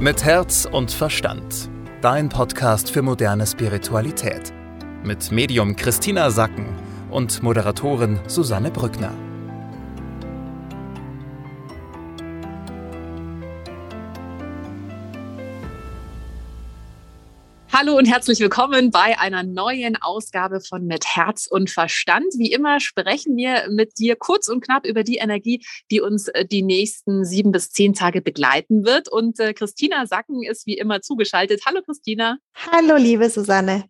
Mit Herz und Verstand. Dein Podcast für moderne Spiritualität. Mit Medium Christina Sacken und Moderatorin Susanne Brückner. Hallo und herzlich willkommen bei einer neuen Ausgabe von Mit Herz und Verstand. Wie immer sprechen wir mit dir kurz und knapp über die Energie, die uns äh, die nächsten sieben bis zehn Tage begleiten wird. Und äh, Christina Sacken ist wie immer zugeschaltet. Hallo Christina. Hallo liebe Susanne.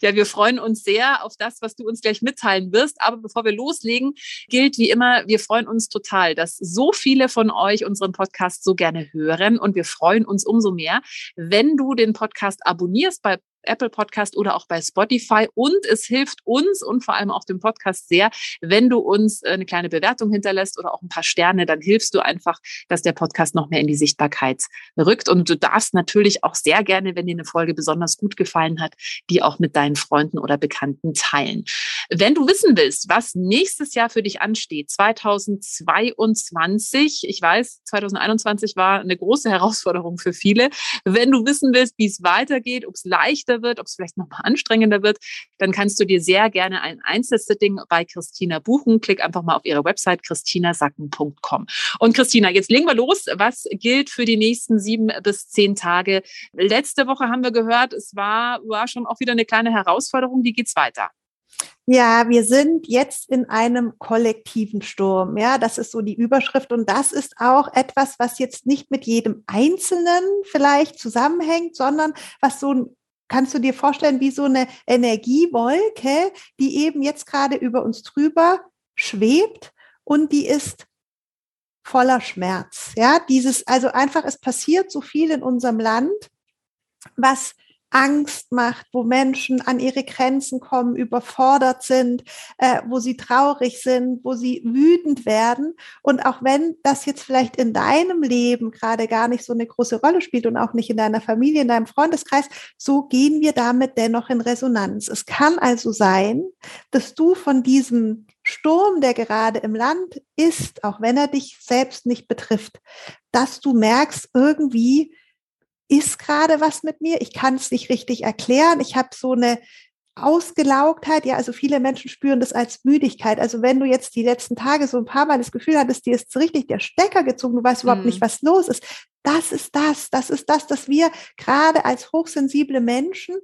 Ja, wir freuen uns sehr auf das, was du uns gleich mitteilen wirst. Aber bevor wir loslegen, gilt wie immer, wir freuen uns total, dass so viele von euch unseren Podcast so gerne hören. Und wir freuen uns umso mehr, wenn du den Podcast abonnierst bei Apple Podcast oder auch bei Spotify. Und es hilft uns und vor allem auch dem Podcast sehr, wenn du uns äh, eine kleine Bewertung hinterlässt oder auch ein paar Sterne, dann hilfst du einfach, dass der Podcast noch mehr in die Sichtbarkeit rückt. Und du darfst natürlich auch sehr gerne, wenn dir eine Folge besonders gut gefallen hat, die auch mit deinen Freunden oder Bekannten teilen. Wenn du wissen willst, was nächstes Jahr für dich ansteht, 2022, ich weiß, 2021 war eine große Herausforderung für viele. Wenn du wissen willst, wie es weitergeht, ob es leichter leichter wird, ob es vielleicht nochmal anstrengender wird, dann kannst du dir sehr gerne ein Einzelsetting bei Christina buchen. Klick einfach mal auf ihre Website christinasacken.com. Und Christina, jetzt legen wir los. Was gilt für die nächsten sieben bis zehn Tage? Letzte Woche haben wir gehört, es war, war schon auch wieder eine kleine Herausforderung. Wie geht's weiter? Ja, wir sind jetzt in einem kollektiven Sturm. Ja, das ist so die Überschrift. Und das ist auch etwas, was jetzt nicht mit jedem Einzelnen vielleicht zusammenhängt, sondern was so ein kannst du dir vorstellen, wie so eine Energiewolke, die eben jetzt gerade über uns drüber schwebt und die ist voller Schmerz. Ja, dieses, also einfach, es passiert so viel in unserem Land, was Angst macht, wo Menschen an ihre Grenzen kommen, überfordert sind, äh, wo sie traurig sind, wo sie wütend werden. Und auch wenn das jetzt vielleicht in deinem Leben gerade gar nicht so eine große Rolle spielt und auch nicht in deiner Familie, in deinem Freundeskreis, so gehen wir damit dennoch in Resonanz. Es kann also sein, dass du von diesem Sturm, der gerade im Land ist, auch wenn er dich selbst nicht betrifft, dass du merkst, irgendwie ist gerade was mit mir, ich kann es nicht richtig erklären, ich habe so eine Ausgelaugtheit, ja, also viele Menschen spüren das als Müdigkeit. Also wenn du jetzt die letzten Tage so ein paar Mal das Gefühl hattest, dir ist richtig der Stecker gezogen, du weißt überhaupt nicht, mhm. was los ist. Das ist das, das ist das, dass wir gerade als hochsensible Menschen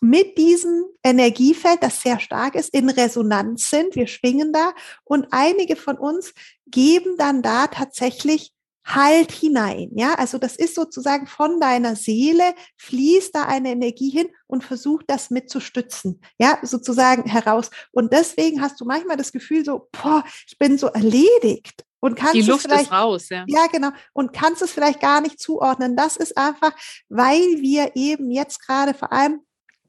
mit diesem Energiefeld, das sehr stark ist, in Resonanz sind. Wir schwingen da und einige von uns geben dann da tatsächlich Halt hinein. Ja, also das ist sozusagen von deiner Seele fließt da eine Energie hin und versucht das mit zu stützen. Ja, sozusagen heraus. Und deswegen hast du manchmal das Gefühl so, boah, ich bin so erledigt. Und kannst Die Luft ist raus, ja. Ja, genau. Und kannst es vielleicht gar nicht zuordnen. Das ist einfach, weil wir eben jetzt gerade vor allem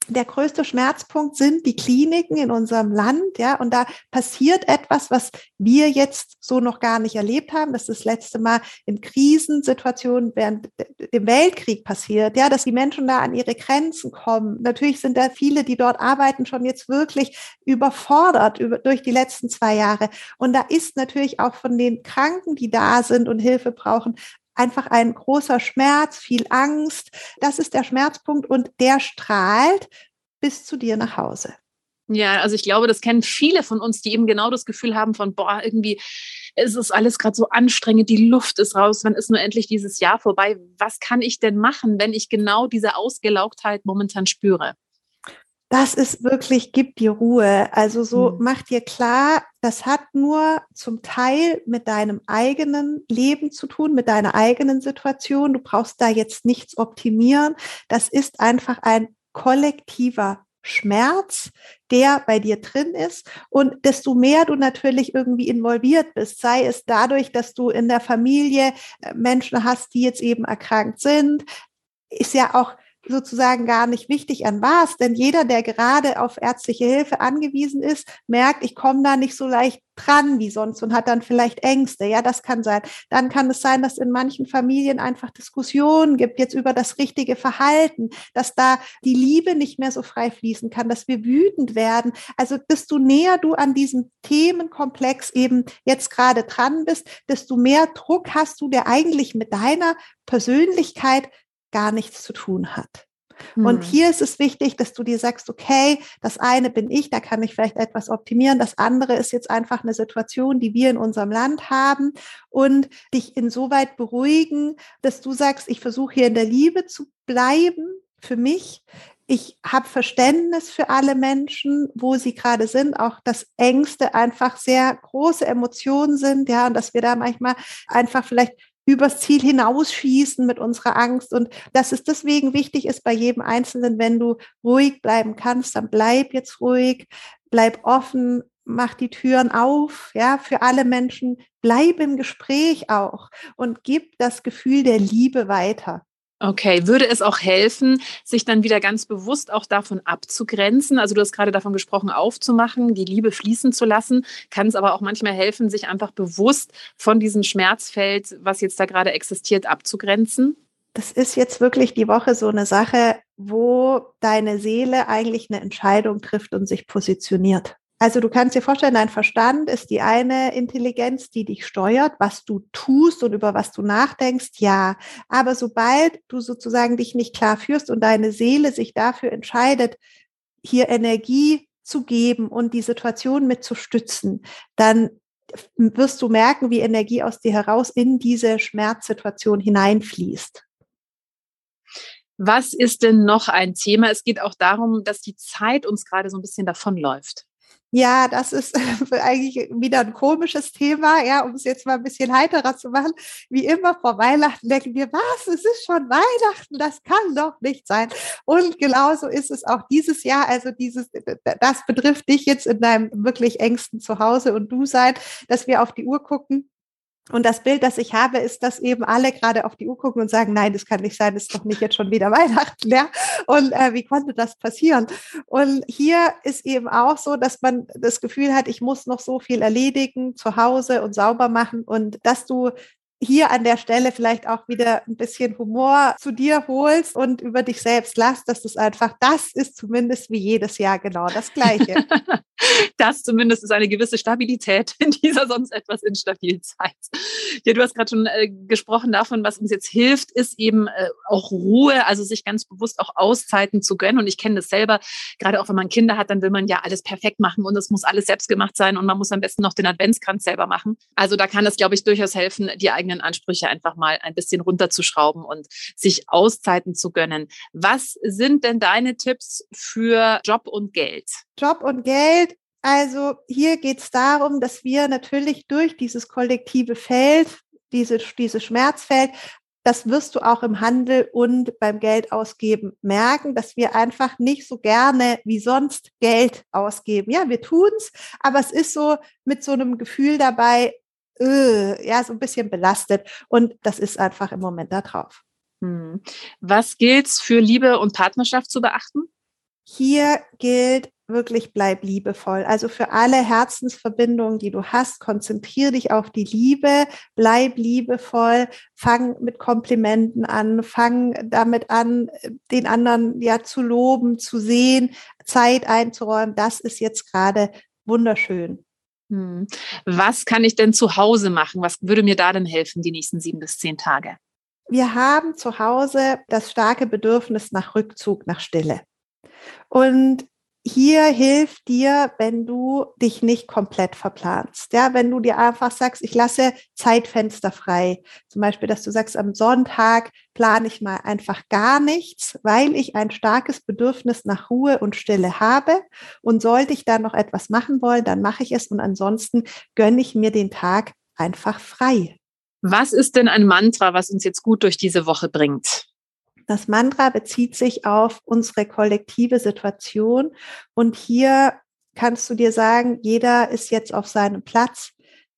der größte Schmerzpunkt sind die Kliniken in unserem Land, ja, und da passiert etwas, was wir jetzt so noch gar nicht erlebt haben. Das ist das letzte Mal in Krisensituationen während dem Weltkrieg passiert, ja, dass die Menschen da an ihre Grenzen kommen. Natürlich sind da viele, die dort arbeiten, schon jetzt wirklich überfordert über, durch die letzten zwei Jahre. Und da ist natürlich auch von den Kranken, die da sind und Hilfe brauchen, einfach ein großer Schmerz, viel Angst. Das ist der Schmerzpunkt und der strahlt bis zu dir nach Hause. Ja, also ich glaube, das kennen viele von uns, die eben genau das Gefühl haben von, boah, irgendwie ist es alles gerade so anstrengend, die Luft ist raus, wann ist nur endlich dieses Jahr vorbei? Was kann ich denn machen, wenn ich genau diese Ausgelaugtheit momentan spüre? Das ist wirklich, gib dir Ruhe. Also so mhm. mach dir klar, das hat nur zum Teil mit deinem eigenen Leben zu tun, mit deiner eigenen Situation. Du brauchst da jetzt nichts optimieren. Das ist einfach ein kollektiver Schmerz, der bei dir drin ist. Und desto mehr du natürlich irgendwie involviert bist, sei es dadurch, dass du in der Familie äh, Menschen hast, die jetzt eben erkrankt sind, ist ja auch sozusagen gar nicht wichtig an was, denn jeder, der gerade auf ärztliche Hilfe angewiesen ist, merkt, ich komme da nicht so leicht dran wie sonst und hat dann vielleicht Ängste. Ja, das kann sein. Dann kann es sein, dass in manchen Familien einfach Diskussionen gibt jetzt über das richtige Verhalten, dass da die Liebe nicht mehr so frei fließen kann, dass wir wütend werden. Also desto näher du an diesem Themenkomplex eben jetzt gerade dran bist, desto mehr Druck hast du, der eigentlich mit deiner Persönlichkeit gar nichts zu tun hat. Und hm. hier ist es wichtig, dass du dir sagst, okay, das eine bin ich, da kann ich vielleicht etwas optimieren. Das andere ist jetzt einfach eine Situation, die wir in unserem Land haben und dich insoweit beruhigen, dass du sagst, ich versuche hier in der Liebe zu bleiben für mich ich habe Verständnis für alle Menschen, wo sie gerade sind, auch dass Ängste einfach sehr große Emotionen sind, ja, und dass wir da manchmal einfach vielleicht übers Ziel hinausschießen mit unserer Angst und dass es deswegen wichtig ist bei jedem Einzelnen, wenn du ruhig bleiben kannst, dann bleib jetzt ruhig, bleib offen, mach die Türen auf, ja, für alle Menschen, bleib im Gespräch auch und gib das Gefühl der Liebe weiter. Okay, würde es auch helfen, sich dann wieder ganz bewusst auch davon abzugrenzen? Also du hast gerade davon gesprochen, aufzumachen, die Liebe fließen zu lassen. Kann es aber auch manchmal helfen, sich einfach bewusst von diesem Schmerzfeld, was jetzt da gerade existiert, abzugrenzen? Das ist jetzt wirklich die Woche so eine Sache, wo deine Seele eigentlich eine Entscheidung trifft und sich positioniert. Also du kannst dir vorstellen, dein Verstand ist die eine Intelligenz, die dich steuert, was du tust und über was du nachdenkst, ja. Aber sobald du sozusagen dich nicht klar führst und deine Seele sich dafür entscheidet, hier Energie zu geben und die Situation mit zu stützen, dann wirst du merken, wie Energie aus dir heraus in diese Schmerzsituation hineinfließt. Was ist denn noch ein Thema? Es geht auch darum, dass die Zeit uns gerade so ein bisschen davonläuft. Ja, das ist eigentlich wieder ein komisches Thema, ja, um es jetzt mal ein bisschen heiterer zu machen. Wie immer vor Weihnachten denken wir, was, es ist schon Weihnachten, das kann doch nicht sein. Und genauso ist es auch dieses Jahr. Also dieses, das betrifft dich jetzt in deinem wirklich engsten Zuhause und du sein, dass wir auf die Uhr gucken und das Bild, das ich habe, ist, dass eben alle gerade auf die Uhr gucken und sagen, nein, das kann nicht sein, das ist doch nicht jetzt schon wieder Weihnachten, ja. Und äh, wie konnte das passieren? Und hier ist eben auch so, dass man das Gefühl hat, ich muss noch so viel erledigen zu Hause und sauber machen und dass du hier an der Stelle vielleicht auch wieder ein bisschen Humor zu dir holst und über dich selbst lässt, dass das einfach, das ist zumindest wie jedes Jahr genau das Gleiche. das zumindest ist eine gewisse Stabilität in dieser sonst etwas instabilen Zeit. Ja, du hast gerade schon äh, gesprochen davon, was uns jetzt hilft, ist eben äh, auch Ruhe, also sich ganz bewusst auch Auszeiten zu gönnen. Und ich kenne das selber, gerade auch wenn man Kinder hat, dann will man ja alles perfekt machen und es muss alles selbst gemacht sein und man muss am besten noch den Adventskranz selber machen. Also da kann es, glaube ich, durchaus helfen, die eigene eigenen Ansprüche einfach mal ein bisschen runterzuschrauben und sich Auszeiten zu gönnen. Was sind denn deine Tipps für Job und Geld? Job und Geld. Also hier geht es darum, dass wir natürlich durch dieses kollektive Feld, diese, dieses Schmerzfeld, das wirst du auch im Handel und beim Geld ausgeben merken, dass wir einfach nicht so gerne wie sonst Geld ausgeben. Ja, wir tun's, aber es ist so mit so einem Gefühl dabei, äh, ja, so ein bisschen belastet. Und das ist einfach im Moment da drauf. Hm. Was gilt's für Liebe und Partnerschaft zu beachten? Hier gilt wirklich bleib liebevoll. Also für alle Herzensverbindungen, die du hast, konzentriere dich auf die Liebe, bleib liebevoll, fang mit Komplimenten an, fang damit an, den anderen ja zu loben, zu sehen, Zeit einzuräumen. Das ist jetzt gerade wunderschön. Hm. Was kann ich denn zu Hause machen? Was würde mir da denn helfen, die nächsten sieben bis zehn Tage? Wir haben zu Hause das starke Bedürfnis nach Rückzug, nach Stille. Und hier hilft dir, wenn du dich nicht komplett verplanst. Ja, wenn du dir einfach sagst, ich lasse Zeitfenster frei. Zum Beispiel, dass du sagst, am Sonntag plane ich mal einfach gar nichts, weil ich ein starkes Bedürfnis nach Ruhe und Stille habe. Und sollte ich da noch etwas machen wollen, dann mache ich es. Und ansonsten gönne ich mir den Tag einfach frei. Was ist denn ein Mantra, was uns jetzt gut durch diese Woche bringt? Das Mantra bezieht sich auf unsere kollektive Situation. Und hier kannst du dir sagen, jeder ist jetzt auf seinem Platz.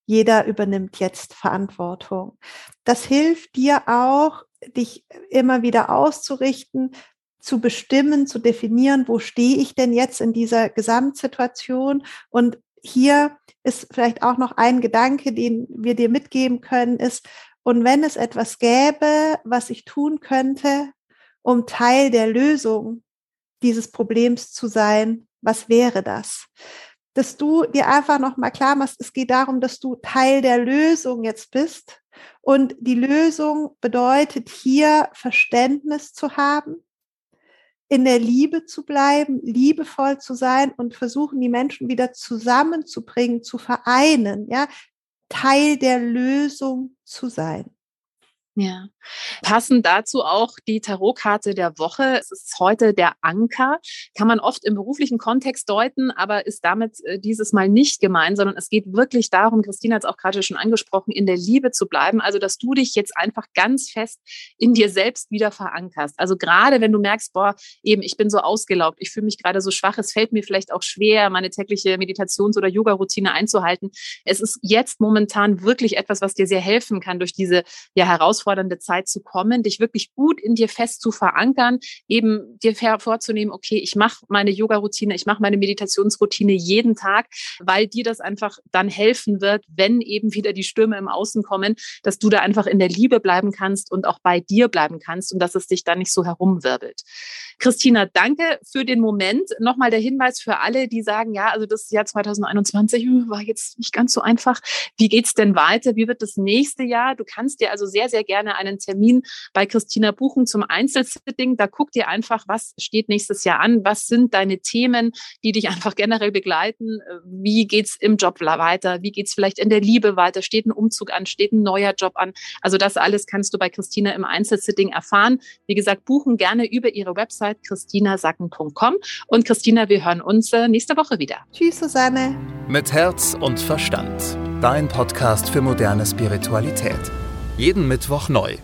Jeder übernimmt jetzt Verantwortung. Das hilft dir auch, dich immer wieder auszurichten, zu bestimmen, zu definieren, wo stehe ich denn jetzt in dieser Gesamtsituation und hier ist vielleicht auch noch ein Gedanke, den wir dir mitgeben können, ist, und wenn es etwas gäbe, was ich tun könnte, um Teil der Lösung dieses Problems zu sein, was wäre das? Dass du dir einfach nochmal klar machst, es geht darum, dass du Teil der Lösung jetzt bist Und die Lösung bedeutet hier Verständnis zu haben, in der Liebe zu bleiben, liebevoll zu sein und versuchen, die Menschen wieder zusammenzubringen, zu vereinen, ja, Teil der Lösung zu sein. Ja. Passend dazu auch die Tarotkarte der Woche. Es ist heute der Anker. Kann man oft im beruflichen Kontext deuten, aber ist damit äh, dieses Mal nicht gemeint, sondern es geht wirklich darum, Christina hat es auch gerade schon angesprochen, in der Liebe zu bleiben. Also, dass du dich jetzt einfach ganz fest in dir selbst wieder verankerst. Also, gerade wenn du merkst, boah, eben, ich bin so ausgelaugt, ich fühle mich gerade so schwach, es fällt mir vielleicht auch schwer, meine tägliche Meditations- oder Yoga-Routine einzuhalten. Es ist jetzt momentan wirklich etwas, was dir sehr helfen kann durch diese ja, Herausforderungen herausfordernde Zeit zu kommen, dich wirklich gut in dir fest zu verankern, eben dir vorzunehmen, okay, ich mache meine Yoga-Routine, ich mache meine Meditationsroutine jeden Tag, weil dir das einfach dann helfen wird, wenn eben wieder die Stürme im Außen kommen, dass du da einfach in der Liebe bleiben kannst und auch bei dir bleiben kannst und dass es dich dann nicht so herumwirbelt. Christina, danke für den Moment. Nochmal der Hinweis für alle, die sagen, ja, also das Jahr 2021 war jetzt nicht ganz so einfach. Wie geht's denn weiter? Wie wird das nächste Jahr? Du kannst dir also sehr, sehr gerne einen Termin bei Christina buchen zum Einzelsitting. Da guck dir einfach, was steht nächstes Jahr an? Was sind deine Themen, die dich einfach generell begleiten? Wie geht's im Job weiter? Wie geht's vielleicht in der Liebe weiter? Steht ein Umzug an? Steht ein neuer Job an? Also das alles kannst du bei Christina im Einzelsitting erfahren. Wie gesagt, buchen gerne über ihre Website christinasacken.com. Und Christina, wir hören uns äh, nächste Woche wieder. Tschüss, Susanne. Mit Herz und Verstand. Dein Podcast für moderne Spiritualität. Jeden Mittwoch neu.